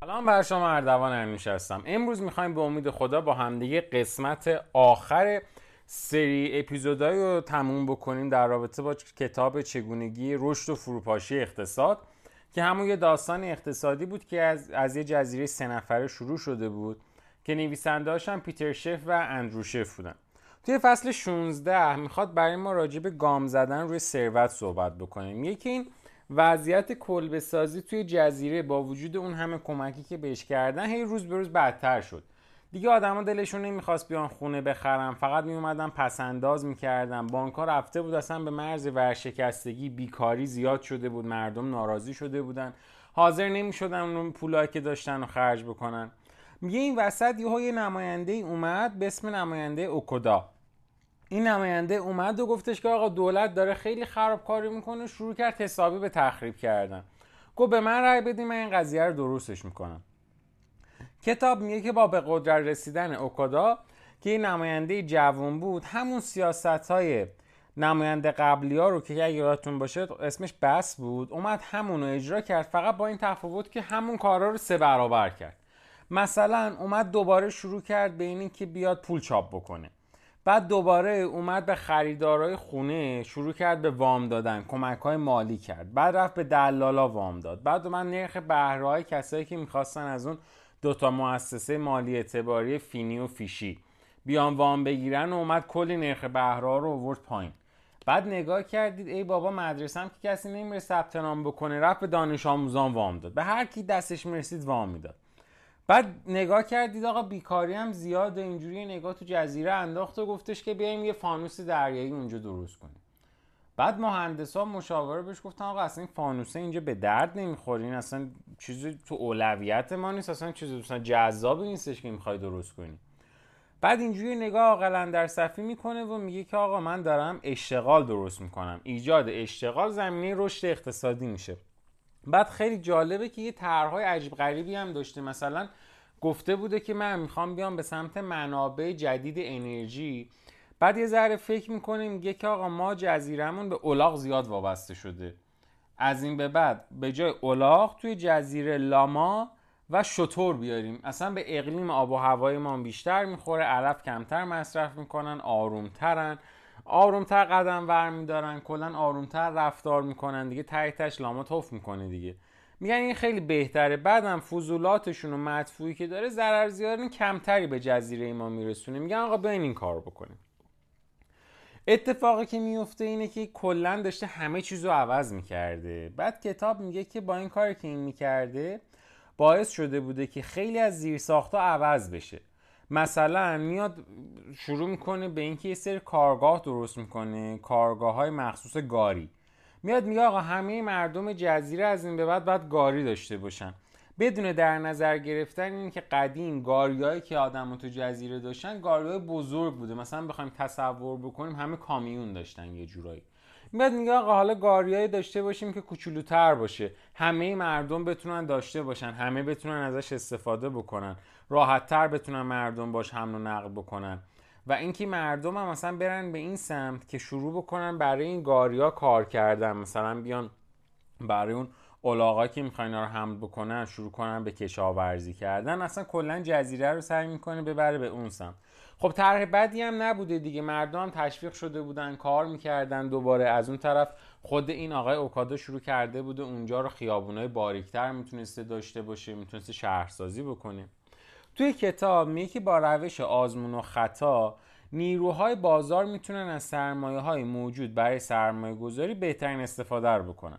سلام بر شما اردوان ارنوش هستم. امروز می‌خوایم به امید خدا با همدیگه قسمت آخر سری اپیزودهایی رو تموم بکنیم در رابطه با کتاب چگونگی رشد و فروپاشی اقتصاد که همون یه داستان اقتصادی بود که از, از یه جزیره سه نفره شروع شده بود که نویسنده پیتر شف و اندرو شف بودن. توی فصل 16 می‌خواد برای ما راجع به گام زدن روی ثروت صحبت بکنیم. یکی این وضعیت کلبه سازی توی جزیره با وجود اون همه کمکی که بهش کردن هی روز به روز بدتر شد. دیگه آدما دلشون نمی‌خواست بیان خونه بخرن. فقط میومدن پسنداز می‌کردن. بانک ها رفته بود اصلا به مرز ورشکستگی. بیکاری زیاد شده بود. مردم ناراضی شده بودن. حاضر نمی‌شدن اون پولایی که داشتن رو خرج بکنن. میگه این وسط یه نماینده ای اومد به اسم نماینده اوکودا. این نماینده اومد و گفتش که آقا دولت داره خیلی خرابکاری می‌کنه شروع کرد حسابی به تخریب کردن. گفت به من رأی بدین من این قضیه رو درستش می‌کنم. کتاب میگه که با به قدرت رسیدن اوکادا که این نماینده جوان بود همون سیاست های نماینده قبلی ها رو که اگه یادتون باشه اسمش بس بود اومد همون رو اجرا کرد فقط با این تفاوت که همون کارا رو سه برابر کرد. مثلا اومد دوباره شروع کرد به این که بیاد پول چاپ بکنه. بعد دوباره اومد به خریدارای خونه شروع کرد به وام دادن کمک های مالی کرد. بعد رفت به دلالا وام داد. بعد اومد نرخ بهره کسایی که می‌خواستن از اون دوتا مؤسسه مالی اعتباری فینی و فیشی بیان وام بگیرن و اومد کلی نرخ بهره رو آورد پایین. بعد نگاه کردید ای بابا مدرسه هم که کسی نمیره ثبت نام بکنه رفت به دانش آموزان وام داد. به هر کی دستش می‌رسید وام می‌داد. بعد نگاه کردید آقا بیکاری هم زیاده اینجوری نگاه تو جزیره انداخت و گفتش که بیایم یه فانوس دریایی اونجا درست کنیم. بعد مهندسا مشاوره بهش گفتن آقا اصلا این فانوسه اینجا به درد نمی‌خورین اصلا چیزی تو اولویت ما نیست اصلا چیزی مثلا جذابی نیستش که می‌خوای درست کنی. بعد اینجوری نگاه عاقلا در صفی می‌کنه و میگه که آقا من دارم اشتغال درست می‌کنم. ایجاد اشتغال زمینه رشد اقتصادی میشه. بعد خیلی جالبه که یه طرحهای عجیب غریبی هم داشته. مثلا گفته بوده که من می‌خوام بیام به سمت منابع جدید انرژی. بعد یه ذره فکر می‌کنیم میگه که آقا ما جزیرمون به اولاغ زیاد وابسته شده. از این به بعد به جای اولاغ توی جزیره لاما و شطور بیاریم. اصلا به اقلیم آب و هوای ما بیشتر می‌خوره علف کمتر مصرف می‌کنن آرومترن. آرومتر قدم ور میدارن کلا آرومتر رفتار می‌کنن دیگه تایتش لاما توف می‌کنه دیگه. میگن این خیلی بهتره. بعدم فضولاتشون و مدفوعی که داره ضرر کمتری به جزیره ما میرسونه. میگن آقا بین این کار بکنیم. اتفاقی که میفته اینه که کلا داشته همه چیز رو عوض می‌کرده. بعد کتاب میگه که با این کاری که این می‌کرده باعث شده بوده که خیلی از زیرساختها عوض بشه. مثلا میاد شروع می‌کنه به اینکه یه سری کارگاه درست می‌کنه کارگاه های مخصوص گاری. میاد میگه آقا همه مردم جزیره از این به بعد باید گاری داشته باشن. بدون در نظر گرفتن این که قدیم گاریایی که آدم تو جزیره داشتن گاریای بزرگ بوده. مثلا بخوایم تصور بکنیم همه کامیون داشتن یه جورایی. میاد میگه آقا حالا گاریایی داشته باشیم که کوچولوتر باشه. همه مردم بتونن داشته باشن همه بتونن ازش استفاده بکنن. راحتتر بتونن مردم باش حمل و نقل بکنن. و اینکه مردم هم مثلا برن به این سمت که شروع بکنن برای این گاریا کار کردن. مثلا بیان برای اون الاغا که می‌خواین رو حمل بکنن شروع کنن به کشاورزی کردن. اصلا کلا جزیره رو سعی می‌کنه ببره به اون سمت. خب طرح بدی هم نبوده دیگه. مردم هم تشویق شده بودن کار می‌کردن دوباره. از اون طرف خود این آقای اوکادا شروع کرده بوده اونجا رو خیابونای باریکتر می‌تونسته داشته باشه می‌تونسته شهرسازی بکنه. توی کتاب میگه که با روش آزمون و خطا نیروهای بازار می‌تونن از سرمایه های موجود برای سرمایه گذاری بهترین استفاده رو بکنن.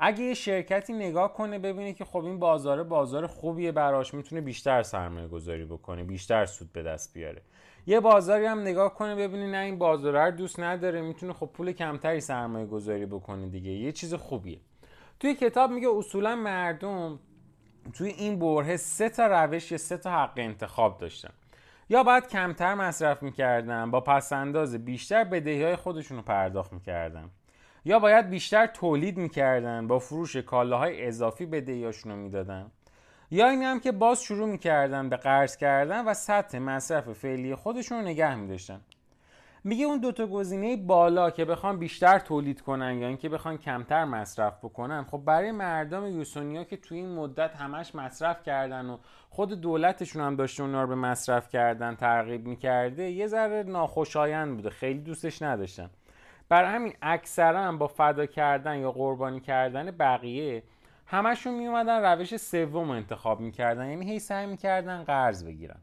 اگه یه شرکتی نگاه کنه ببینه که خب این بازار بازار خوبیه براش می‌تونه بیشتر سرمایه گذاری بکنه بیشتر سود به دست بیاره. یه بازاری هم نگاه کنه ببینه نه این بازار رو دوست نداره می‌تونه خب پول کمتری سرمایه گذاری بکنه دیگه. یه چیز خوبیه. توی کتاب میگه اصولا مردم توی این بره سه تا روش یا سه تا حق انتخاب داشتن. یا باید کمتر مصرف می‌کردن با پسنداز بیشتر بدهی های خودشون رو پرداخت می‌کردن. یا باید بیشتر تولید می‌کردن با فروش کالاهای اضافی بدهیاشون رو می‌دادن؟ یا این هم که باز شروع می‌کردن به قرض کردن و سطح مصرف فعلی خودشون رو نگه میداشتن. میگه اون دوتا گزینه بالا که بخوان بیشتر تولید کنن یا اینکه بخوان کمتر مصرف بکنن خب برای مردم یوسونیا که توی این مدت همش مصرف کردن و خود دولتشون هم داشته اونا رو به مصرف کردن ترغیب می‌کرده یه ذره ناخوشایند بوده. خیلی دوستش نداشتن. برای همین اکثرا با فدا کردن یا قربانی کردن بقیه همشون میومدن روش سوم انتخاب می‌کردن. یعنی هی سعی می‌کردن قرض بگیرن.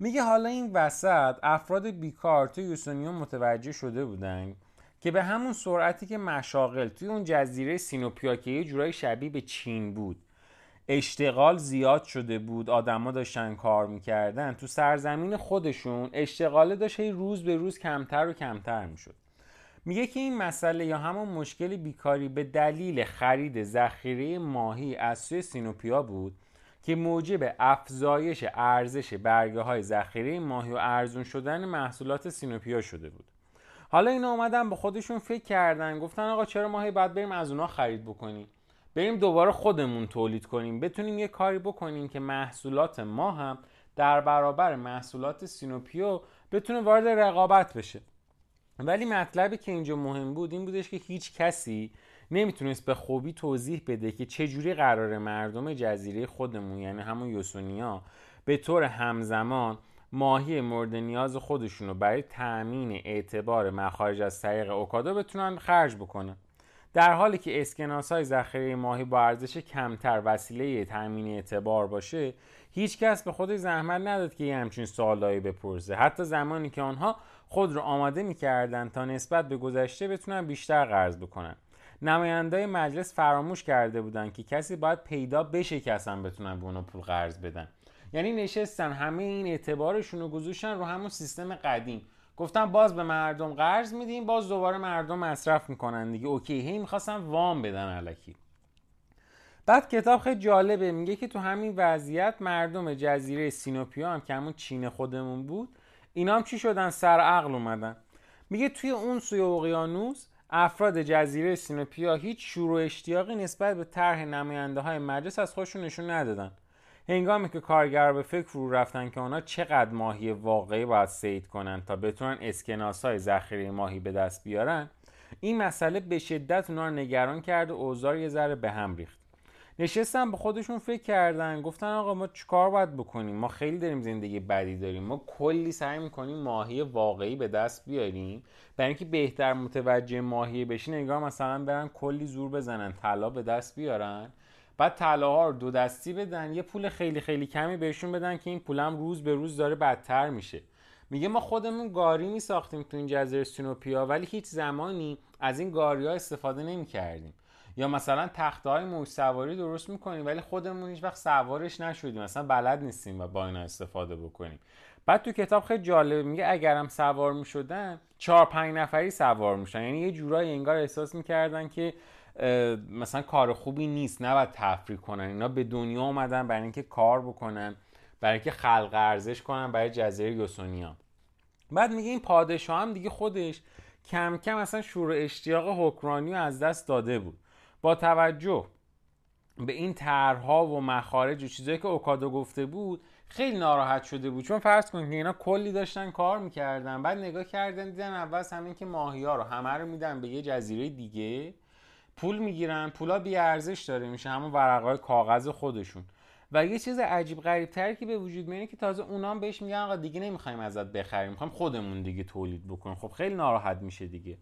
میگه حالا این وسط افراد بیکار توی یوسونیون متوجه شده بودن که به همون سرعتی که مشاغل توی اون جزیره سینوپیا که یه جورایی شبیه به چین بود. اشتغال زیاد شده بود آدما داشتن کار می‌کردن. تو سرزمین خودشون اشتغاله داشت روز به روز کمتر و کمتر می‌شد. میگه که این مسئله یا همون مشکل بیکاری به دلیل خرید ذخیره ماهی از سوی سینوپیا بود که موجب افزایش ارزش برگه های ذخیره ماهی و ارزون شدن محصولات سینوپیا شده بود. حالا اینا اومدن به خودشون فکر کردن گفتن آقا چرا ماهی باید بریم از اونا خرید بکنیم؟ بریم دوباره خودمون تولید کنیم بتونیم یه کاری بکنیم که محصولات ما هم در برابر محصولات سینوپیو بتونه وارد رقابت بشه. ولی مطلبی که اینجا مهم بود این بودش که هیچ کسی نمی‌تونست به خوبی توضیح بده که چجوری قرار مردم جزیره خودمون یعنی همون یوسونیا به طور همزمان ماهی مورد نیاز خودشون برای تأمین اعتبار مخارج از طریق اوکادا بتونن خرج بکنن. در حالی که اسکناس های ذخیره ماهی با ارزش کمتر وسیله تأمین اعتبار باشه هیچ کس به خودش زحمت نداد که یه همچین سوالایی بپرسه. حتی زمانی که آنها خود رو آماده می‌کردن تا نسبت به گذشته بتونن بیشتر قرض بکنن. نمایندای مجلس فراموش کرده بودن که کسی باید پیدا بشه که اصلا بتونن به اونا پول قرض بدن. یعنی نشستن همه این اعتبارشون رو گذاشتن رو همون سیستم قدیم. گفتن باز به مردم قرض میدیم باز دوباره مردم مصرف می‌کنن دیگه. اوکی هی می‌خواستن وام بدن علکی بعد کتاب خیلی جالبه میگه که تو همین وضعیت مردم جزیره سینوپیا هم که همون چین خودمون بود اینا هم چی شدن؟ سر عقل اومدن. میگه توی اون سوی اقیانوس افراد جزیره سینوپیا هیچ شروع اشتیاقی نسبت به طرح نماینده های مجلس از خودشون نشون ندادن. هنگامی که کارگر به فکر فرو رفتن که اونا چقدر ماهی واقعی باید سید کنن تا بتونن اسکناس های ذخیره ماهی به دست بیارن این مسئله به شدت اونا رو نگران کرد و اوضاع یه ذره به هم ریخت. نشستن به خودشون فکر کردن گفتن آقا ما چیکار باید بکنیم؟ ما خیلی داریم زندگی بدی داریم. ما کلی سعی می‌کنیم ماهی واقعی به دست بیاریم. برای اینکه بهتر متوجه ماهی بشین نگاه مثلا برن کلی زور بزنن طلا به دست بیارن. بعد طلاها رو دو دستی بدن یه پول خیلی خیلی کمی بهشون بدن که این پولم روز به روز داره بدتر میشه. میگه ما خودمون گاری می ساختیم تو این جزیره سینوپیا ولی هیچ زمانی از این گاری ها استفاده نمی کردیم یا مثلا تخته های موج سواری درست می‌کنیم ولی خودمون هیچ وقت سوارش نشدیم. مثلا بلد نیستیم و با اینا استفاده بکنیم. بعد تو کتاب خیلی جالبه میگه اگرم سوار می‌شدن چهار پنج نفری سوار میشن یعنی یه جورایی انگار احساس می‌کردن که مثلا کار خوبی نیست نباید تفریح کنن. اینا به دنیا اومدن برای اینکه کار بکنن برای اینکه خلق ارزش کنن برای جزیره یوسونیا. بعد میگه این پادشاه هم دیگه خودش کم کم اصلا شور اشتیاق حکمرانی از دست داده بود. با توجه به این طرحها و مخارج و چیزایی که اوکادو گفته بود خیلی ناراحت شده بود. چون فرض کنید که اینا کلی داشتن کار می‌کردن بعد نگاه کردن دیدن اول همین که ماهی ها رو همه رو میدن به یه جزیره دیگه. پول می‌گیرن پولا بی ارزش داره میشه همون ورقای کاغذ خودشون. و یه چیز عجیب غریب تری که به وجود میاد که تازه اونا هم بهش میگن آقا دیگه نمی‌خوایم ازت بخریم می‌خوایم خودمون دیگه تولید بکنیم. خب خیلی ناراحت میشه دیگه.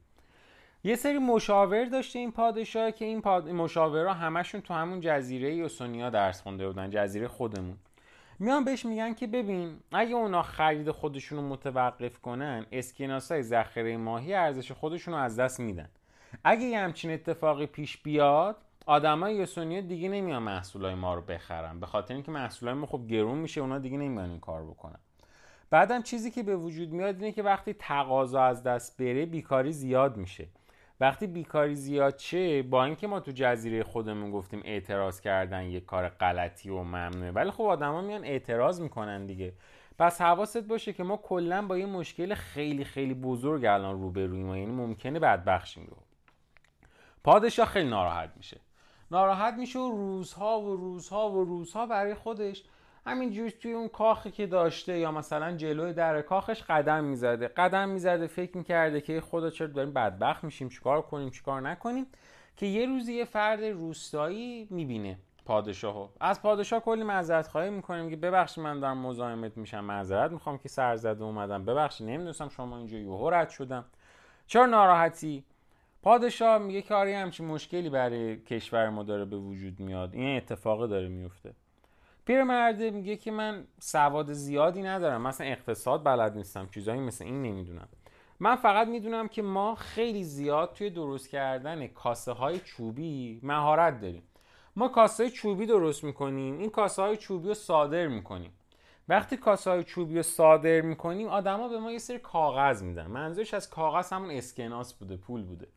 یه سری مشاور داشته این پادشاه که این پاد... مشاورا همشون تو همون جزیره یوسونیا درس خونده بودن جزیره خودمون. میان بهش میگن که ببین اگه اونا خرید خودشون رو متوقف کنن اسکناس های ذخیره ماهی ارزش خودشون از دست میدن. اگه یه همچین اتفاقی پیش بیاد آدمای یوسونیا دیگه نمیان محصولای ما رو بخرن. به خاطر اینکه محصولای ما خب گرون میشه اونا دیگه نمیان این کار بکنن. بعدم چیزی که به وجود میاد اینه که وقتی تقاضا از دست بره بیکاری زیاد میشه. وقتی بیکاری زیاد چه با اینکه ما تو جزیره خودمون گفتیم اعتراض کردن یه کار غلطی و ممنوعه ولی خب آدما میان اعتراض می‌کنن دیگه. پس حواست باشه که ما کلا با یه مشکل خیلی خیلی بزرگ الان روبرویم یعنی ممکنه بدبخشیم رو. پادشاه خیلی ناراحت میشه. ناراحت میشه و روزها و روزها و روزها برای خودش همینجوری توی اون کاخی که داشته یا مثلا جلوی در کاخش قدم می‌زده. قدم می‌زده فکر می‌کرده که خدا چرا داریم بدبخت میشیم چیکار کنیم چیکار نکنیم که یه روزی یه فرد روستایی می‌بینه پادشاهو. از پادشاه کلی معذرت خواهی می‌کنیم که ببخشید من دارم مزاحمت میشم معذرت می‌خوام که سرزده اومدم. ببخشید نمی‌دونستم شما اینجا یهو رد شدم. چرا ناراحتی؟ پادشاه میگه که آره همچین مشکلی برای کشور ما داره به وجود میاد. این اتفاق داره میفته. پیرمرده میگه که من سواد زیادی ندارم. مثلا اقتصاد بلد نیستم چیزایی مثل این نمی‌دونم. من فقط می‌دونم که ما خیلی زیاد توی درست کردن کاسه های چوبی مهارت داریم. ما کاسه های چوبی درست می‌کنیم این کاسه های چوبی رو صادر می‌کنیم. وقتی کاسه های چوبی رو صادر می‌کنیم آدما به ما یه سری کاغذ میدن. منظورش از کاغذ همون اسکناس بوده پول بوده.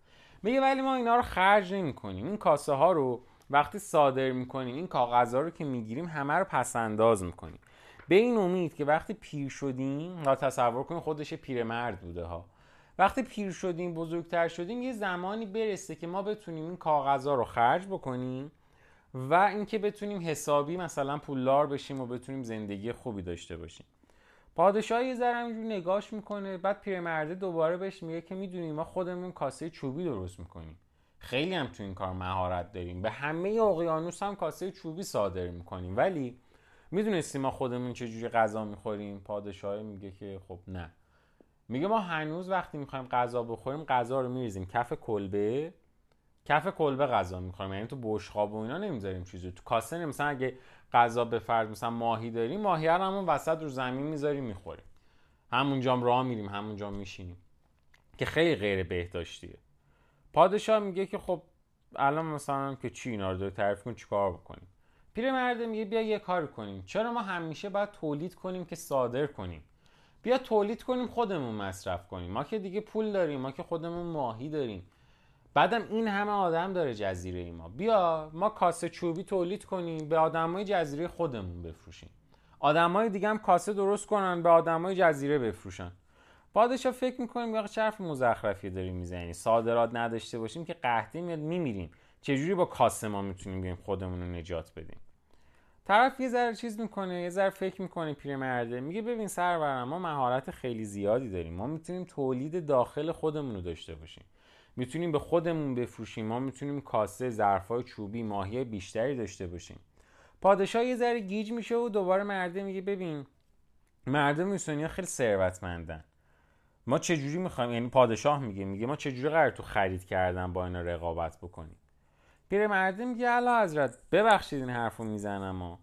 میگه ولی ما اینا رو خرج نمی‌کنیم. این کاسه ها رو وقتی صادر می‌کنیم این کاغذها رو که می‌گیریم همه رو پس انداز می‌کنیم. به این امید که وقتی پیر شدیم ها تصور کنیم خودش پیرمرد بوده ها. وقتی پیر شدیم بزرگتر شدیم یه زمانی برسه که ما بتونیم این کاغذها رو خرج بکنیم و اینکه بتونیم حسابی مثلا پولدار بشیم و بتونیم زندگی خوبی داشته باشیم. پادشاه یه ذره همینجوری نگاش می‌کنه بعد پیرمرده دوباره بهش میگه که می‌دونیم ما خودمون کاسه چوبی درست می‌کنیم. خیلی هم تو این کار مهارت داریم. به همه اقیانوس هم کاسه چوبی صادر می‌کنیم. ولی می‌دونستیم ما خودمون چجوری غذا می‌خوریم؟ پادشاه میگه که خب نه. میگه ما هنوز وقتی می‌خوایم غذا بخوریم غذا رو میریزیم. کف کلبه کف کلبه غذا می‌خوریم. یعنی تو بشقاب و اینا نمی‌ذاریم چیزی تو کاسه مثلا اگه غذا به فرض مثلا ماهی داریم ماهی رو همون وسط رو زمین می‌ذاریم می‌خوریم. هم راه میریم همونجا میشینیم که خیلی غیر بهداشتیه. پادشاه میگه که خب الان مثلا که چی اینا رو داره تعریف کن چیکار بکنیم پیرمرد میگه بیا یه کار کنیم. چرا ما همیشه باید تولید کنیم که صادر کنیم؟ بیا تولید کنیم خودمون مصرف کنیم. ما که دیگه پول داریم ما که خودمون ماهی داریم. بعدم این همه آدم داره جزیره ای ما. بیا ما کاسه چوبی تولید کنیم به آدمای جزیره خودمون بفروشیم. آدمای دیگه هم کاسه درست کنن به آدمای جزیره بفروشن. پادشاه فکر می‌کنیم یا چه حرف مزخرفی داریم می‌زنی صادرات نداشته باشیم که قحطی میاد میمیریم. چجوری با کاسه ما می‌تونیم بیایم خودمون رو نجات بدیم؟ طرف یه ذره چیز می‌کنه یه ذره فکر می‌کنه پیرمرده. میگه ببین سرورم ما مهارت خیلی زیادی داریم. ما می‌تونیم تولید داخل خودمون رو داشته باشیم. می‌تونیم به خودمون بفروشیم. ما می‌تونیم کاسه ظرفای چوبی ماهی بیشتری داشته باشیم. پادشاه یه ذره گیج میشه و دوباره مرده میگه ببین مردم ایسونیا خیلی ثروتمندن. ما چجوری می‌خوایم؟ یعنی پادشاه میگه میگه ما چجوری قرار تو خرید کردن با اینا رقابت بکنیم؟ پیرمرده میگه اعلی حضرت ببخشید این حرفو می‌زنم ما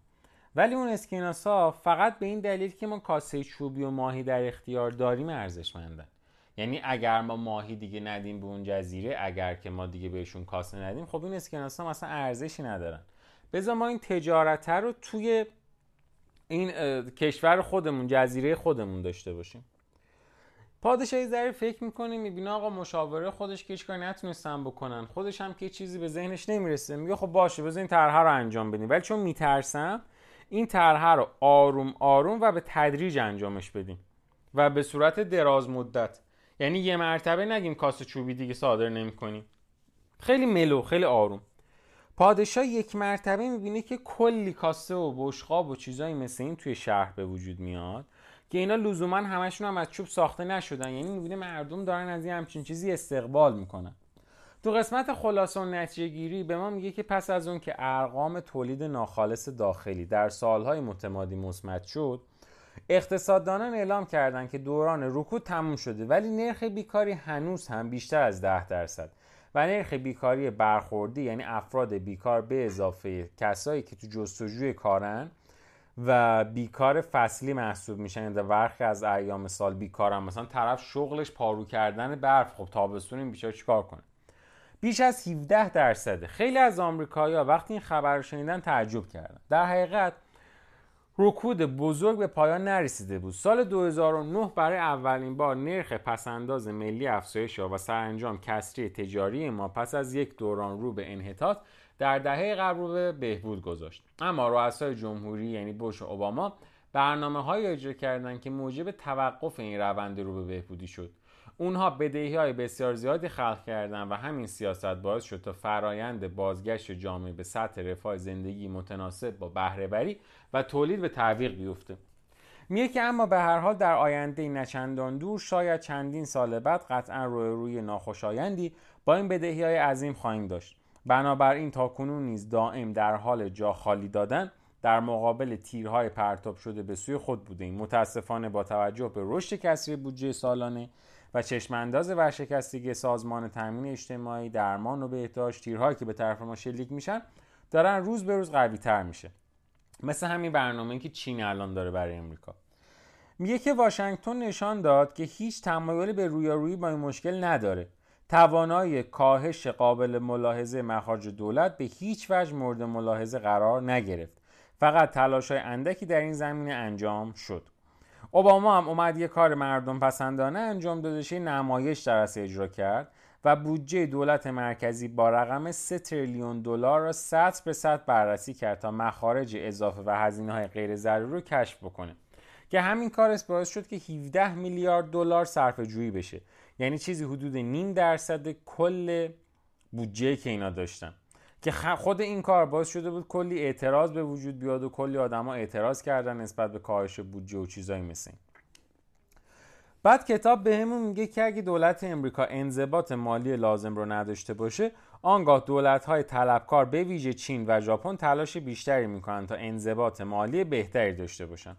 ولی اون اسکیناسا فقط به این دلیل که ما کاسه چوبی و ماهی در اختیار داریم ارزشمندن یعنی اگر ما ماهی دیگه ندیم به اون جزیره اگر که ما دیگه بهشون کاسه ندیم خب این اسکناس ها مثلا ارزشی ندارن. بذار ما این تجارت رو توی این کشور خودمون جزیره خودمون داشته باشیم. پادشاهی ذره فکر می‌کنه می‌بینه آقا مشاوره خودش که کاری نتونستن بکنن. خودش هم که چیزی به ذهنش نمی‌رسه. میگه خب باشه بذار این طرحه رو انجام بدیم. ولی چون میترسم این طرحه رو آروم آروم و به تدریج انجامش بدیم و به صورت دراز مدت یعنی یه مرتبه نگیم کاسه چوبی دیگه صادر نمی‌کنیم. خیلی ملو خیلی آروم. پادشاه یک مرتبه می‌بینه که کلی کاسه و بشقاب و چیزایی مثل این توی شهر به وجود میاد که اینا لزوما همشون هم از چوب ساخته نشدن. یعنی می‌بینه مردم دارن از این همچین چیزی استقبال می‌کنن. تو قسمت خلاصه و نتیجه گیری به ما میگه که پس از اون که ارقام تولید ناخالص داخلی در سالهای متمادی مثبت شد اقتصاددانان اعلام کردند که دوران رکود تموم شده ولی نرخ بیکاری هنوز هم بیشتر از ده درصد و نرخ بیکاری برخوردی یعنی افراد بیکار به اضافه کسایی که تو جستجوی کارن و بیکار فصلی محسوب میشن در برخی از ایام سال بیکارن مثلا طرف شغلش پارو کردن برف خب تابستون این بیچاره چیکار کنه؟ بیش از 17 درصده. خیلی از آمریکایی‌ها وقتی این خبر رو شنیدن تعجب کردن. در حقیقت رکود بزرگ به پایان نرسیده بود. سال 2009 برای اولین بار نرخ پسنداز ملی افزایش و سرانجام کسری تجاری ما پس از یک دوران رو به انحطاط در دهه قبل رو به بهبود گذاشت. اما رؤسای جمهوری یعنی بوش و اوباما برنامه اجرا کردند که موجب توقف این روند رو به بهبودی شد. اونها بدهی های بسیار زیادی خلق کردن و همین سیاست باعث شد تا فرایند بازگشت جامعه به سطح رفاه زندگی متناسب با بهرهوری و تولید به تعویق بیفته. میگه که اما به هر حال در آینده نچندان دور شاید چندین سال بعد قطعا روی روی ناخوشایندی با این بدهی های عظیم خواهیم داشت. بنابراین تا کنون نیز دائم در حال جا خالی دادن در مقابل تیرهای پرتاب شده به سوی خود بودیم متاسفانه با توجه به رشد کسری بودجه سالانه و چشمانداز ورشکستگی سازمان تامین اجتماعی درمان و بهداشت تیرهایی که به طرف ما شلیک میشن دارن روز به روز قوی تر میشه. مثل همین برنامه که چین الان داره برای امریکا. میگه که واشنگتن نشان داد که هیچ تمایلی به رویارویی با این مشکل نداره. توانایی کاهش قابل ملاحظه مخارج دولت به هیچ وجه مورد ملاحظه قرار نگرفت. فقط تلاش های اندکی در این زمینه انجام شد. اوباما هم اومد یه کار مردم پسندانه انجام داده نمایش در اجرا کرد و بودجه دولت مرکزی با رقم 3 تریلیون دلار را سطر به سطر بررسی کرد تا مخارج اضافه و هزینه های غیر ضروری رو کشف بکنه. که همین کار باعث شد که 17 میلیارد دلار صرف جویی بشه. یعنی چیزی حدود نیم درصد کل بودجه که اینا داشتن. که خود این کار باعث شده بود کلی اعتراض به وجود بیاد و کلی آدما اعتراض کردن نسبت به کاهش بودجه و چیزایی مثل این. بعد کتاب بهمون میگه که اگه دولت امریکا انضباط مالی لازم رو نداشته باشه آنگاه دولت های طلبکار به ویژه چین و ژاپن تلاش بیشتری می‌کنن تا انضباط مالی بهتری داشته باشن.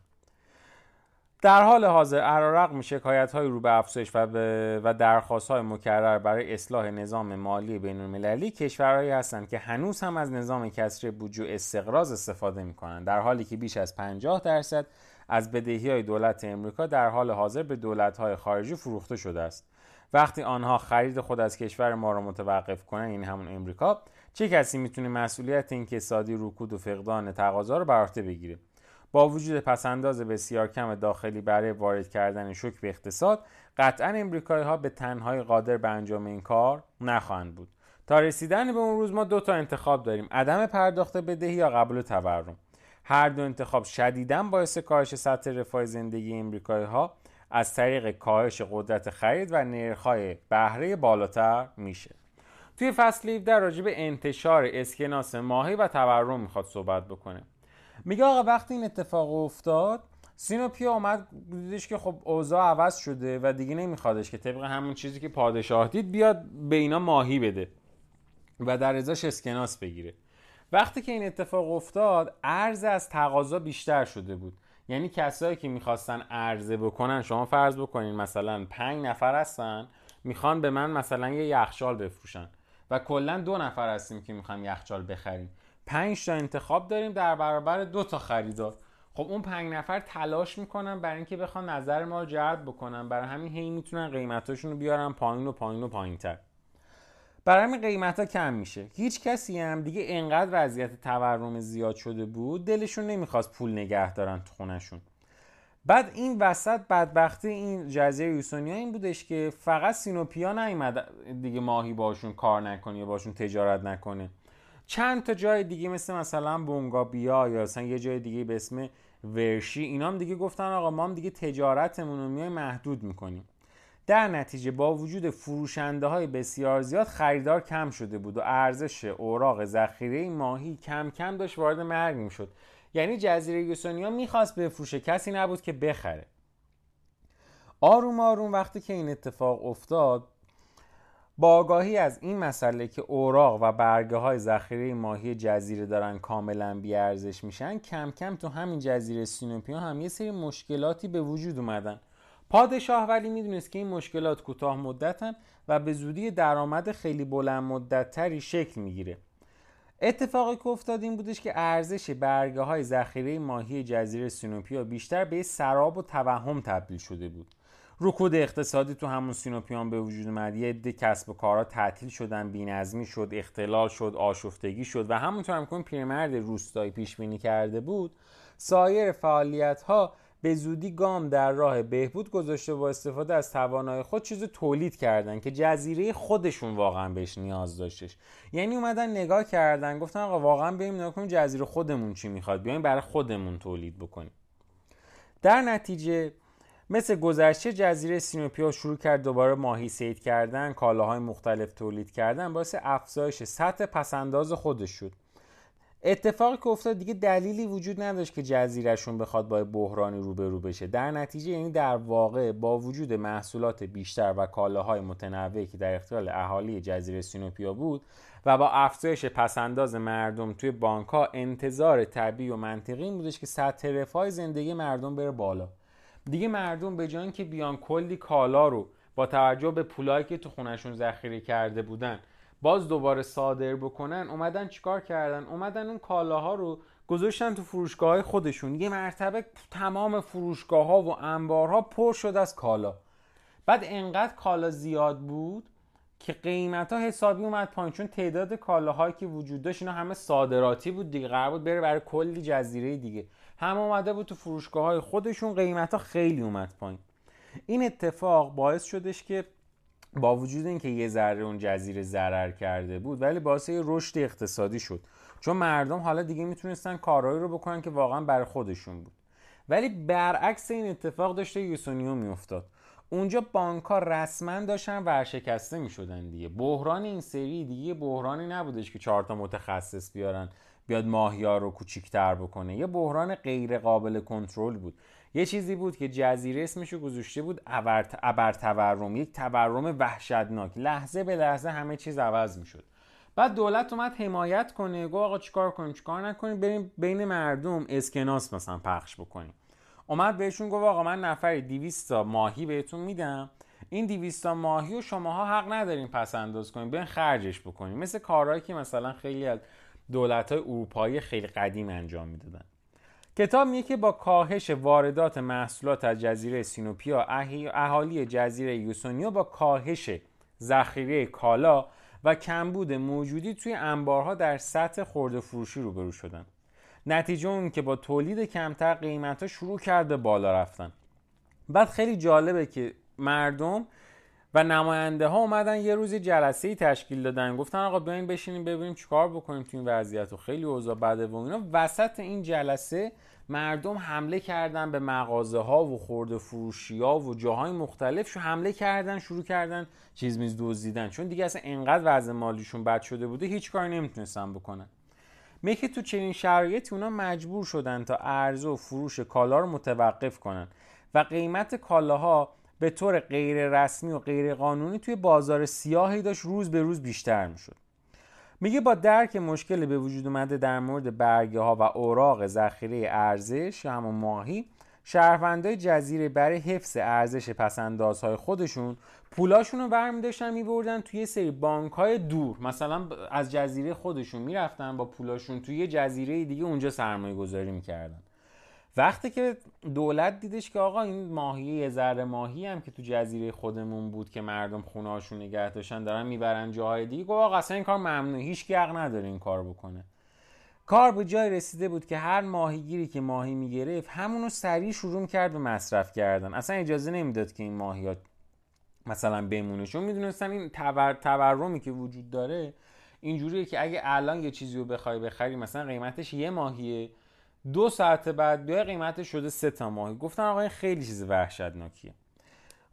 در حال حاضر علیرغم شکایت های رو به افزایش و, و درخواست های مکرر برای اصلاح نظام مالی بین المللی کشورهایی هستند که هنوز هم از نظام کسری بودجه استقراض استفاده می کنند در حالی که بیش از 50 درصد از بدهی های دولت امریکا در حال حاضر به دولت های خارجی فروخته شده است. وقتی آنها خرید خود از کشور ما را متوقف کنند این همون امریکا چه کسی می‌تونه مسئولیت این کسادی رکود و فقدان تقاضا رو بر عهده بگیره؟ با وجود پسنداز بسیار کم داخلی برای وارد کردن شوک به اقتصاد قطعا امریکایی ها به تنهایی قادر به انجام این کار نخواهند بود. تا رسیدن به اون روز ما دو تا انتخاب داریم عدم پرداخت بدهی یا قبول تورم. هر دو انتخاب شدیدا باعث کاهش سطح رفاه زندگی امریکایی ها از طریق کاهش قدرت خرید و نرخ‌های بهره بالاتر میشه. توی فصل 17 راجع به انتشار اسکناس ماهی و تورم می‌خواد صحبت بکنه. میگه آقا وقتی این اتفاق افتاد سینوپیا اومد دیدش که خب اوضاع عوض شده و دیگه نمیخوادش که طبق همون چیزی که پادشاه دید بیاد به اینا ماهی بده و در ازاش اسکناس بگیره. وقتی که این اتفاق افتاد ارز از تقاضا بیشتر شده بود. یعنی کسایی که می‌خواستن عرضه بکنن شما فرض بکنین مثلا پنج نفر هستن می‌خوان به من مثلا یه یخچال بفروشن. و کلا دو نفر هستیم که می‌خوام یخچال بخریم. پنج تا انتخاب داریم در برابر دو تا خریدار. خب اون پنج نفر تلاش می‌کنن برای اینکه بخوان نظر ما رو جلب بکنن. برای همین هی می‌تونن قیمتاشون رو بیارن پایین و پایین و پایین تر برای همین قیمت ها کم میشه. هیچ کسی هم دیگه انقدر وضعیت تورم زیاد شده بود دلشون نمی‌خواست پول نگه دارن تو خونشون بعد این وسط بدبختی این جزیره یوسونیا این بودش که فقط سینوپیا نیومد دیگه ماهی باشون کار نکنه یا باشون تجارت نکنه. چند تا جای دیگه مثل مثلا بونگابیا یا مثلا یه جای دیگه به اسم ورشی اینا هم دیگه گفتن آقا ما هم دیگه تجارتمون رو میای محدود می‌کنیم. در نتیجه با وجود فروشنده های بسیار زیاد خریدار کم شده بود و ارزش اوراق ذخیره ماهی کم کم داشت وارد مرگ می‌شد. یعنی جزیره یوسونیا می‌خواست بفروشه کسی نبود که بخره. آروم آروم وقتی که این اتفاق افتاد با آگاهی از این مسئله که اوراق و برگه های ذخیره ماهی جزیره دارن کاملا بیارزش میشن کم کم تو همین جزیره سینوپیا هم یه سری مشکلاتی به وجود اومدن. پادشاه ولی می‌دونست که این مشکلات کوتاه مدتن و به زودی درآمد خیلی بلند مدت شکل می‌گیره. اتفاقی که افتاد این بودش که ارزش برگه های ذخیره ماهی جزیره سینوپیا بیشتر به سراب و توهم تبدیل شده بود. رکود اقتصادی تو همون سینوپیان به وجود اومد. یه عده کسب و کارها تعطیل شدن بینظمی شد اختلال شد آشفتگی شد و همونطور هم که پیرمرد روستایی پیش بینی کرده بود سایر فعالیت ها به زودی گام در راه بهبود گذاشته با استفاده از توانای خود چیز تولید کردن که جزیره خودشون واقعا بهش نیاز داشتش. یعنی اومدن نگاه کردن گفتن آقا واقعا بریم نگاه کنیم جزیره خودمون چی می‌خواد بیایم برای خودمون تولید بکنیم. در نتیجه مثل گذشته جزیره سینوپیا شروع کرد دوباره ماهی سید کردن کالاهای مختلف تولید کردن باعث افزایش سطح پسنداز خودش شد. اتفاقی که افتاد دیگه دلیلی وجود نداشت که جزیرهشون بخواد با بحرانی روبرو بشه. در نتیجه یعنی در واقع با وجود محصولات بیشتر و کالاهای متنوعی که در اختیار اهالی جزیره سینوپیا بود و با افزایش پسنداز مردم توی بانک ها انتظار طبیعی و منطقی بودش که سطح رفاه زندگی مردم بره بالا. دیگه مردم به جای که بیان کلی کالا رو با توجه به پولایی که تو خونشون ذخیره کرده بودن باز دوباره صادر بکنن اومدن چیکار کردن؟ اومدن اون کالاها رو گذاشتن تو فروشگاه خودشون. یه مرتبه تمام فروشگاه ها و انبارها پر شد از کالا. بعد انقدر کالا زیاد بود که قیمت ها حسابی اومد پایین. چون تعداد کالاهایی که وجود داشت اینا همه صادراتی بود دیگه. قرار بود بره برای کلی جزیره دیگه. هم اومده بود تو فروشگاه های خودشون قیمت ها خیلی اومد پایین. این اتفاق باعث شدش که با وجود اینکه یه ذره اون جزیره ضرر کرده بود ولی باعث رشد اقتصادی شد. چون مردم حالا دیگه می‌تونستن کارهایی رو بکنن که واقعا برای خودشون بود. ولی برعکس این اتفاق داشته یوسونیو میافتاد. اونجا بانک ها رسما داشتن ورشکسته می شدن دیگه. بحران این سری دیگه بحرانی نبودش که چهار تا متخصص بیارن. بیاد ماهیار رو کوچیکتر بکنه. یه بحران غیر قابل کنترل بود. یه چیزی بود که جزیره اسمشو گذاشته بود ابر تورم یک تورم وحشتناک. لحظه به لحظه همه چیز عوض می‌شد. بعد دولت اومد حمایت کنه. گفت آقا چیکار کنیم؟ چیکار نکنیم؟ بریم بین مردم اسکناس مثلا پخش بکنیم. اومد بهشون گفت آقا من نفری 200 تا ماهی بهتون میدم. این 200 تا ماهی و شماها حق ندارین پس انداز کنین. برین خرجش بکنین. مثل کارهایی که مثلا خیلی از دولت های اروپایی خیلی قدیم انجام می‌دادن. کتاب میگه که با کاهش واردات محصولات از جزیره سینوپیا اهالی جزیره یوسونیو با کاهش ذخیره کالا و کمبود موجودی توی انبارها در سطح خورده فروشی روبرو شدن. نتیجه اون که با تولید کمتر قیمت ها شروع کرده بالا رفتن. بعد خیلی جالبه که مردم و نماینده ها اومدن یه روز جلسه ای تشکیل دادن. گفتن آقا بیاین بشینیم ببینیم چیکار بکنیم تو این وضعیت و خیلی اوضاع بده و اینا. وسط این جلسه مردم حمله کردن به مغازه ها و خورده فروشی ها و جاهای مختلف شو حمله کردن شروع کردن چیز میز دزدیدن. چون دیگه اصلا انقدر وضع مالیشون بد شده بوده هیچ کاری نمی‌تونستن بکنن. میگه تو چنین شرایطی اونا مجبور شدن تا عرضه و فروش کالا رو متوقف کنن. و قیمت کالاها به طور غیر رسمی و غیر قانونی توی بازار سیاهی داشت روز به روز بیشتر می‌شد. میگه با درک مشکل به وجود اومده در مورد برگه ها و اوراق ذخیره ارزش یا همون ماهی شهروندای جزیره برای حفظ ارزش پسندازهای خودشون پولاشون رو برمی داشتن میبردن توی سری بانک های دور. مثلا از جزیره خودشون می‌رفتن با پولاشون توی یه جزیره دیگه اونجا سرمایه گذاری می‌کردن. وقتی که دولت دیدش که آقا این ماهی یه ذره ماهی هم که تو جزیره خودمون بود که مردم خونهاشون نگه داشتن دارن می‌برن جاهای دیگه گفت آقا اصلا این کار ممنوع هیچ حق نداره این کار بکنه. کار به جای رسیده بود که هر ماهیگیری که ماهی می‌گرفت همونو سریع شروع کرد به مصرف کردن. اصلا اجازه نمی‌داد که این ماهیات مثلا بمونه. چون می‌دونستن این تور... تورمی که وجود داره اینجوریه که اگه الان یه چیزی رو بخوای بخری مثلا قیمتش یه ماهیه. دو ساعت بعد بیای قیمتش شده سه تا ماهی گفتن آقا این خیلی چیز وحشتناکیه.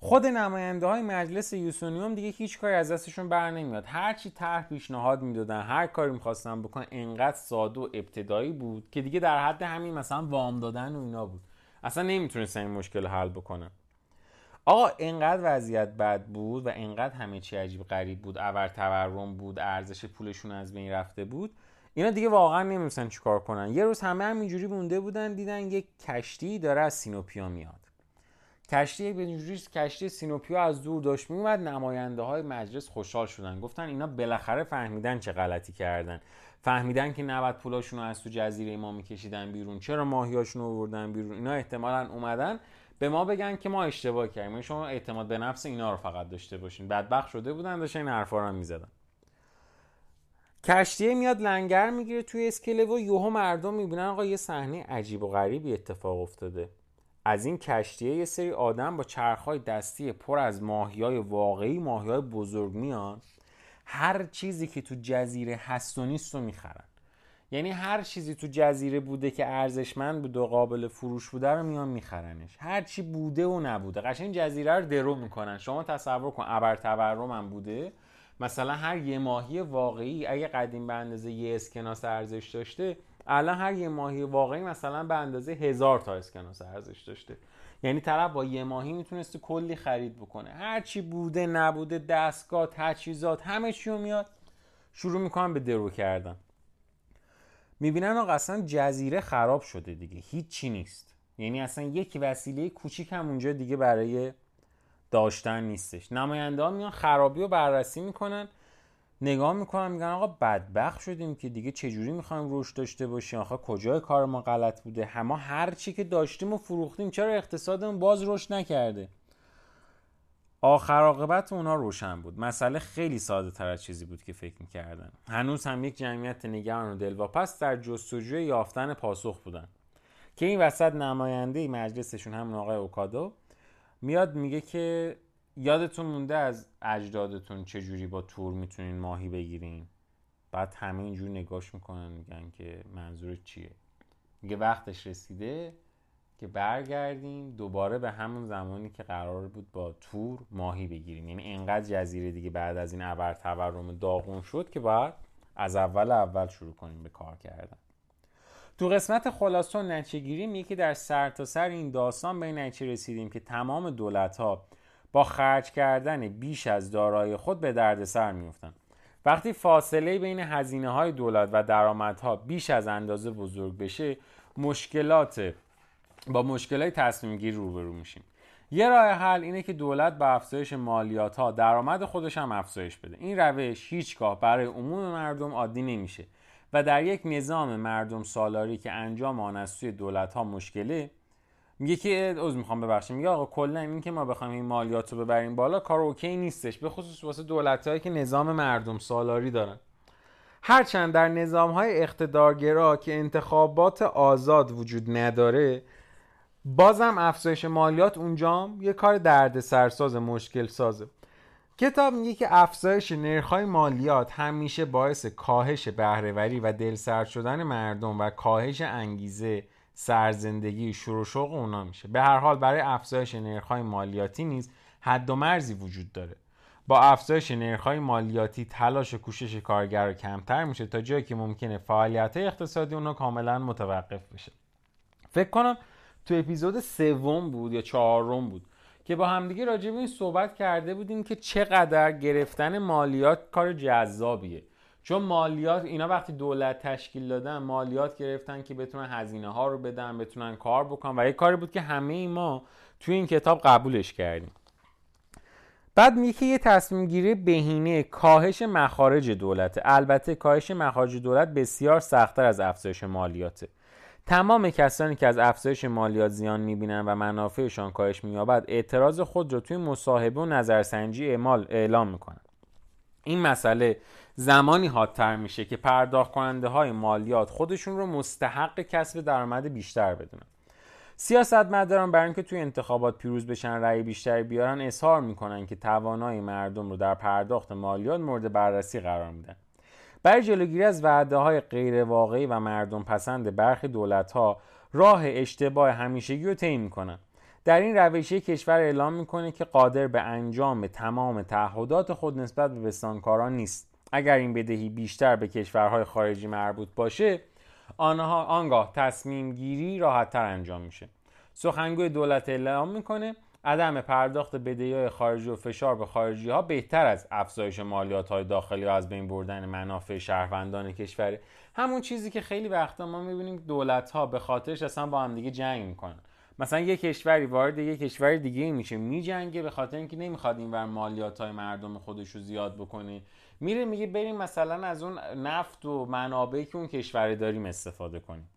خود نماینده های مجلس یوسونیوم دیگه هیچ کاری از دستشون بر نمیاد. هر چی طرح پیشنهاد می‌دادن هر کاری می‌خواستن بکنن انقدر ساده و ابتدایی بود که دیگه در حد همین مثلا وام دادن و اینا بود. اصلا نمی‌تونستن این مشکل حل بکنن. آقا انقدر وضعیت بد بود و انقدر همه چی عجیب غریب بود اور تورم بود ارزش پولشون از بین رفته بود. اینا دیگه واقعا نمی‌دونستن چیکار کنن. یه روز همه همینجوری مونده بودن دیدن یک کشتی داره از سینوپیا میاد. کشتی به کشتی سینوپیا از دور داشت میومد نماینده های مجلس خوشحال شدن. گفتن اینا بالاخره فهمیدن چه غلطی کردن. فهمیدن که نباید پولاشون رو از تو جزیره ما میکشیدن بیرون. چرا ماهیاشون رو آوردن بیرون؟ اینا احتمالا اومدن به ما بگن که ما اشتباه کردیم. شما اعتماد به نفس اینا رو فقط داشته باشین. بدبخت شده بودن داشتن این حرفا رو می‌زدن. کشتیه میاد لنگر می‌گیره توی اسکله و یوهو مردم می‌بینن آقا یه صحنه عجیب و غریبی اتفاق افتاده. از این کشتیه یه سری آدم با چرخهای دستی پر از ماهیای واقعی ماهیای بزرگ میان. هر چیزی که تو جزیره هست و نیست رو می‌خرن. یعنی هر چیزی تو جزیره بوده که ارزشمند بود و قابل فروش بوده رو میان میخرنش. هر چی بوده و نبوده. قشنگ جزیره رو درو می‌کنن. شما تصور کن ابر تورم هم بوده. مثلا هر یه ماهی واقعی اگه قدیم به اندازه یه اسکناس ارزش داشته الان هر یه ماهی واقعی مثلا به اندازه هزار تا اسکناس ارزش داشته. یعنی طرف با یه ماهی می‌تونسته کلی خرید بکنه. هر چی بوده نبوده دستگاه تجهیزات همه چی میاد شروع می‌کنن به درو کردن. می‌بینن آقا اصلا جزیره خراب شده دیگه. هیچی نیست. یعنی اصلا یک وسیله کوچیک هم اونجا دیگه برای داشتن نیستش. نماینده ها میان خرابی رو بررسی می‌کنن نگاه می‌کنن میگن آقا بدبخت شدیم که دیگه چجوری می‌خوایم رشد داشته باشیم؟ آخه کجای کار ما غلط بوده؟ همه هر چی که داشتیم و فروختیم چرا اقتصادمون باز رشد نکرده؟ آخر عاقبت اونا روشن بود. مسئله خیلی ساده تر از چیزی بود که فکر می‌کردن. هنوز هم یک جمعیت نگران و دلواپس در جستجوی یافتن پاسخ بودن. که این وسط نماینده مجلسشون همون آقای اوکادو میاد میگه که یادتون مونده از اجدادتون چجوری با تور می‌تونین ماهی بگیرین؟ بعد همه اینجور نگاش می‌کنن میگن که منظور چیه؟ میگه وقتش رسیده که برگردیم دوباره به همون زمانی که قرار بود با تور ماهی بگیریم. یعنی انقدر جزیره دیگه بعد از این ابر تورم داغون شد که باید از اول اول شروع کنیم به کار کردن. تو قسمت خلاصه و نتیجه میگه که در سر سر این داستان به این نتیجه رسیدیم که تمام دولت ها با خرج کردن بیش از دارایی خود به دردسر میفتن وقتی فاصله بین هزینه های دولت و درآمدها بیش از اندازه بزرگ بشه مشکلات با مشکلات تصمیم گیری روبرو میشیم. یه راه حل اینه که دولت با افزایش مالیات ها درآمد خودش هم افزایش بده. این روش هیچگاه برای عموم مردم عادی نمیشه. و در یک نظام مردم سالاری که انجام آن از سوی دولت ها مشکله میگه که عذر می‌خوام ببخشید میگه آقا کلا این که ما بخوایم این مالیات رو ببریم بالا کار اوکی نیستش به خصوص واسه دولتهایی که نظام مردم سالاری دارن. هرچند در نظام های اقتدارگرا که انتخابات آزاد وجود نداره بازم افزایش مالیات اونجام یه کار درد سرساز مشکل سازه کتاب میگه که افزایش نرخ‌های مالیات همیشه باعث کاهش بهرهوری و دلسرد شدن مردم و کاهش انگیزه سرزندگی شروع شوق اونا میشه. به هر حال برای افزایش نرخ‌های مالیاتی نیز حد و مرزی وجود داره. با افزایش نرخ‌های مالیاتی تلاش و کوشش کارگر کمتر میشه تا جایی که ممکنه فعالیت اقتصادی اونا کاملا متوقف بشه. فکر کنم تو اپیزود سوم بود یا چهارم بود که با همدیگه راجع به این صحبت کرده بودیم که چقدر گرفتن مالیات کار جذابیه. چون مالیات اینا وقتی دولت تشکیل دادن مالیات گرفتن که بتونن هزینه ها رو بدن بتونن کار بکنن. و یه کاری بود که همه ما توی این کتاب قبولش کردیم. بعد میگه یه تصمیم گیری بهینه کاهش مخارج دولت. البته کاهش مخارج دولت بسیار سختتر از افزایش مالیاته. تمام کسانی که از افزایش مالیات زیان می‌بینن و منافعشان کاهش مییابد اعتراض خود را توی مصاحبه و نظرسنجی اعمال اعلام می‌کنن این مسئله زمانی حادتر میشه که پرداخت کننده های مالیات خودشون رو مستحق کسب درآمد بیشتر بدونن. سیاستمداران برای اینکه توی انتخابات پیروز بشن رأی بیشتری بیارن اظهار می‌کنن که توانای مردم رو در پرداخت مالیات مورد بررسی قرار میدن. برای جلوگیری از وعده های غیر واقعی و مردم پسند برخی دولت ها راه اشتباه همیشگی رو طی می‌کنن. در این روشی کشور اعلام می‌کنه که قادر به انجام تمام تعهدات خود نسبت به بستانکاران نیست. اگر این بدهی بیشتر به کشورهای خارجی مربوط باشه آنها آنگاه تصمیم گیری راحتتر انجام میشه. سخنگوی دولت اعلام می‌کنه عدم پرداخت بدهی خارجی و فشار به خارجی ها بهتر از افزایش مالیات های داخلی و از بین بردن منافع شهروندان کشوره همون چیزی که خیلی وقتا ما می‌بینیم دولت ها به خاطرش اصلا با هم دیگه جنگ می‌کنن. مثلا یه کشوری وارد یه کشور دیگه میشه میجنگه به خاطر اینکه نمی‌خواد اینور مالیات های مردم خودش رو زیاد بکنه. میره میگه بریم مثلا از اون نفت و منابعی که اون کشور داریم استفاده کنیم.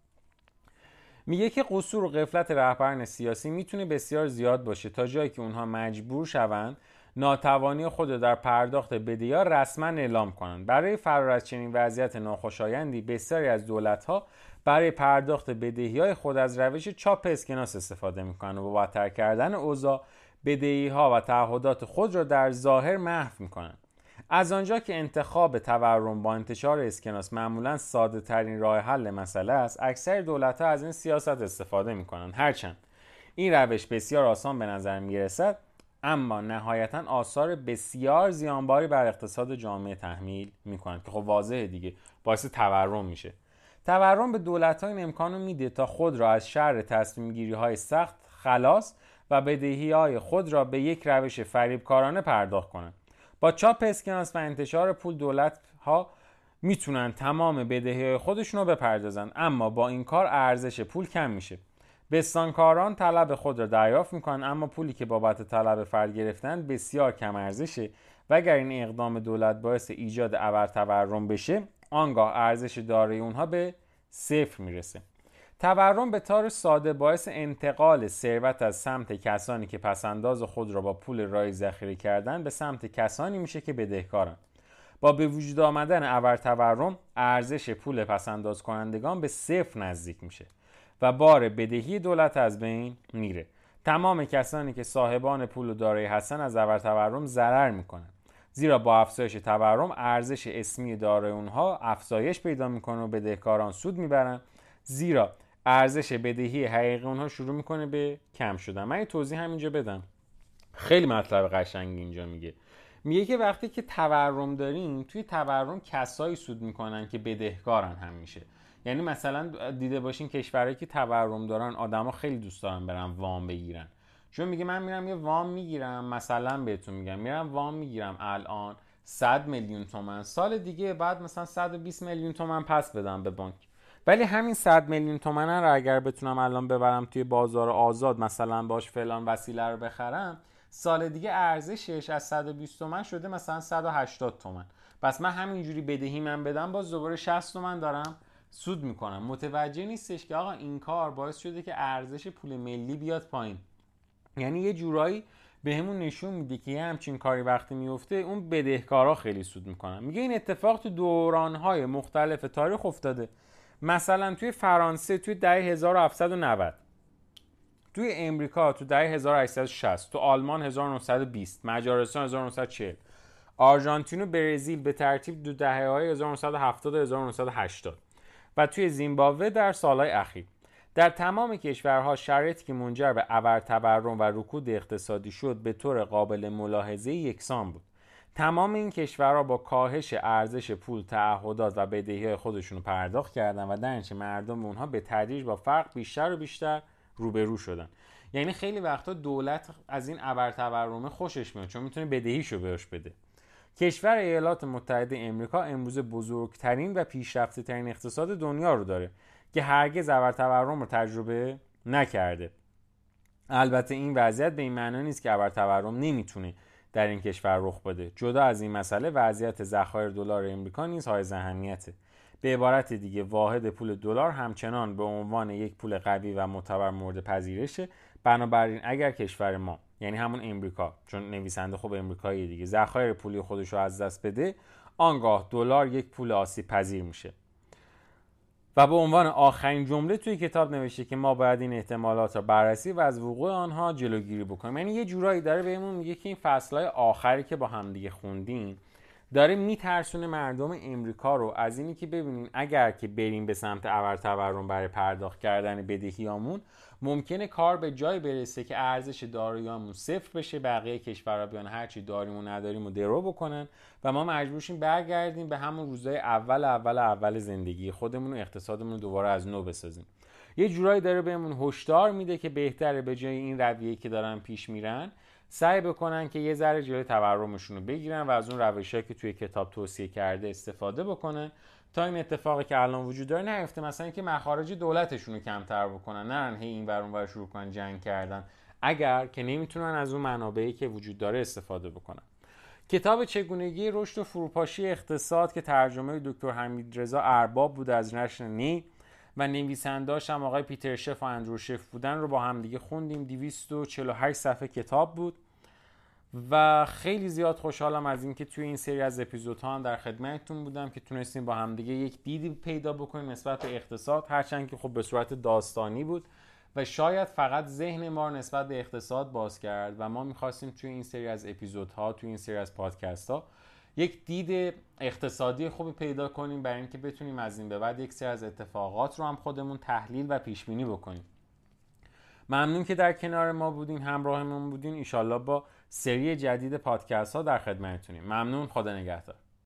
میگه که قصور و قفلت رهبران سیاسی می‌تونه بسیار زیاد باشه تا جایی که اونها مجبور شوند ناتوانی خود در پرداخت بدهی‌ها رسما اعلام کنند. برای فرار از چنین وضعیت ناخوشایندی بسیاری از دولت‌ها برای پرداخت بدهی خود از روش چاپ اسکناس استفاده می‌کنند و با بدتر کردن اوضاع بدهی ها و تعهدات خود را در ظاهر محو می‌کنند. از آنجا که انتخاب تورم با انتشار اسکناس معمولا ساده ترین راه حل مسئله است اکثر دولت ها از این سیاست استفاده می کنند هرچند این روش بسیار آسان به نظر می رسد اما نهایتا آثار بسیار زیانباری بر اقتصاد جامعه تحمیل می کنند که خب واضحه دیگه باعث تورم میشه. تورم به دولت ها این امکان رو میده تا خود را از شر تصمیم گیری های سخت خلاص و بدهی های خود را به یک روش فریبکارانه پرداخت کنند. با چاپ اسکناس و انتشار پول دولت ها می‌تونن تمام بدهی خودشون رو بپردازن اما با این کار ارزش پول کم میشه. بستانکاران طلب خود را دریافت می‌کنن اما پولی که بابت طلب فرد گرفتن بسیار کم ارزشه و اگر این اقدام دولت باعث ایجاد ابر تورم بشه آنگاه ارزش دارای اونها به صفر می‌رسه. تورم به طور ساده باعث انتقال ثروت از سمت کسانی که پسنداز خود را با پول رای ذخیره کردن به سمت کسانی میشه که بدهکارن. با به وجود آمدن ابر تورم ارزش پول پسنداز کنندگان به صفر نزدیک میشه و بار بدهی دولت از بین میره. تمام کسانی که صاحبان پول و دارایی هستن از ابر تورم ضرر می‌کنن. زیرا با افزایش تورم ارزش اسمی دارای اونها افزایش پیدا می‌کنه و بدهکاران سود می‌برن. زیرا ارزش بدهی حقیقی اونها شروع می‌کنه به کم شدن. من یه توضیح همینجا بدم. خیلی مطلب قشنگی اینجا میگه. میگه که وقتی که تورم داریم توی تورم کسایی سود می‌کنن که بدهکارن هم میشه یعنی مثلا دیده باشین کشورهایی که تورم دارن آدما خیلی دوست دارن برن وام بگیرن. چون میگه من میرم یه وام می‌گیرم مثلا بهتون میگم میرم وام می‌گیرم الان 100 میلیون تومن سال دیگه بعد مثلا 120 میلیون تومن پس بدم به بانک. ولی همین 100 میلیون تومن رو اگر بتونم الان ببرم توی بازار آزاد مثلا باش فلان وسیله رو بخرم سال دیگه ارزشش از 120 تومن شده مثلا 180 تومن. پس من همینجوری بدهی من بدم باز دوباره 60 تومن دارم سود می‌کنم. متوجه نیستش که آقا این کار باعث شده که ارزش پول ملی بیاد پایین. یعنی یه جورایی بهمون نشون میده که یه همچین کاری وقتی میفته اون بدهکارا خیلی سود می‌کنن. میگه این اتفاق تو دورانهای مختلف تاریخ افتاده. مثلا توی فرانسه توی دهه 1790 توی امریکا تو دهه 1860 تو آلمان 1920 مجارستان 1940 آرژانتین و برزیل به ترتیب دو دهه های 1970 و 1980 و توی زیمبابوه در سالهای اخیر. در تمام کشورها شرایطی که منجر به ابر تورم و رکود اقتصادی شد به طور قابل ملاحظه یکسان بود. تمام این کشورها با کاهش ارزش پول تعهدات و بدهی خودشون رو پرداخت کردن و در مردم اونها به تدریج با فرق بیشتر و بیشتر روبرو شدن. یعنی خیلی وقتا دولت از این ابر تورمه خوشش میاد چون می‌تونه بدهیشو بهش بده. کشور ایالات متحده امریکا امروز بزرگترین و پیشرفته ترین اقتصاد دنیا رو داره که هرگز ابر تورم رو تجربه نکرده. البته این وضعیت به این معنا نیست که ابر تورم نمی‌تونه در این کشور رخ بده. جدا از این مسئله وضعیت ذخایر دلار امریکا نیز های اهمیته. به عبارت دیگه واحد پول دلار همچنان به عنوان یک پول قوی و معتبر مورد پذیرشه. بنابراین اگر کشور ما یعنی همون امریکا چون نویسنده خوب امریکایی دیگه ذخایر پولی خودش رو از دست بده آنگاه دلار یک پول آسیب پذیر میشه. و به عنوان آخرین جمله توی کتاب نوشته که ما باید این احتمالات را بررسی و از وقوع آنها جلوگیری بکنیم. یعنی یه جورایی داره بهمون میگه که این فصلهای آخری که با همدیگه خوندیم داره میترسونه مردم امریکا رو از اینی که ببینین اگر که بریم به سمت ابر تورم برای پرداخت کردن بدهیامون ممکنه کار به جای برسه که ارزش داراییامون صفر بشه بقیه کشورها بیان هرچی داریم و نداریم و درو بکنن و ما مجبورشیم برگردیم به همون روزای اول اول اول زندگی خودمون و اقتصادمون رو دوباره از نو بسازیم. یه جورایی داره بهمون هشدار میده که بهتره به جای این رویه که دارن پیش میرن سعی بکنن که یه ذره جلوی تورمشون رو بگیرن و از اون روشهایی که توی کتاب توصیه کرده استفاده بکنن تا این اتفاقی که الان وجود داره نیفته مثلا اینکه مخارج دولتشون رو کمتر بکنن نرن هی این ور شروع کنن جنگ کردن. اگر که نمی‌تونن از اون منابعی که وجود داره استفاده بکنن. کتاب چگونگی رشد و فروپاشی اقتصاد که ترجمه دکتر حمید رضا ارباب بود از نشر نی و نویسنداش هم آقای پیتر شف و اندرو شف بودن رو با هم دیگه خوندیم. 248 صفحه کتاب بود. و خیلی زیاد خوشحالم از اینکه توی این سری از اپیزودها هم در خدمتتون بودم که تونستیم با همدیگه یک دیدی پیدا بکنیم نسبت به اقتصاد هرچند که خب به صورت داستانی بود و شاید فقط ذهن ما نسبت به اقتصاد باز کرد و ما می‌خواستیم توی این سری از اپیزودها توی این سری از پادکست ها یک دید اقتصادی خوبی پیدا کنیم برای اینکه بتونیم از این به بعد یک سری از اتفاقات رو هم خودمون تحلیل و پیش بینی بکنیم. ممنون که در کنار ما بودین همراهمون بودین. ایشالله با سری جدید پادکست ها در خدمتتونیم. ممنون خدا نگهدار.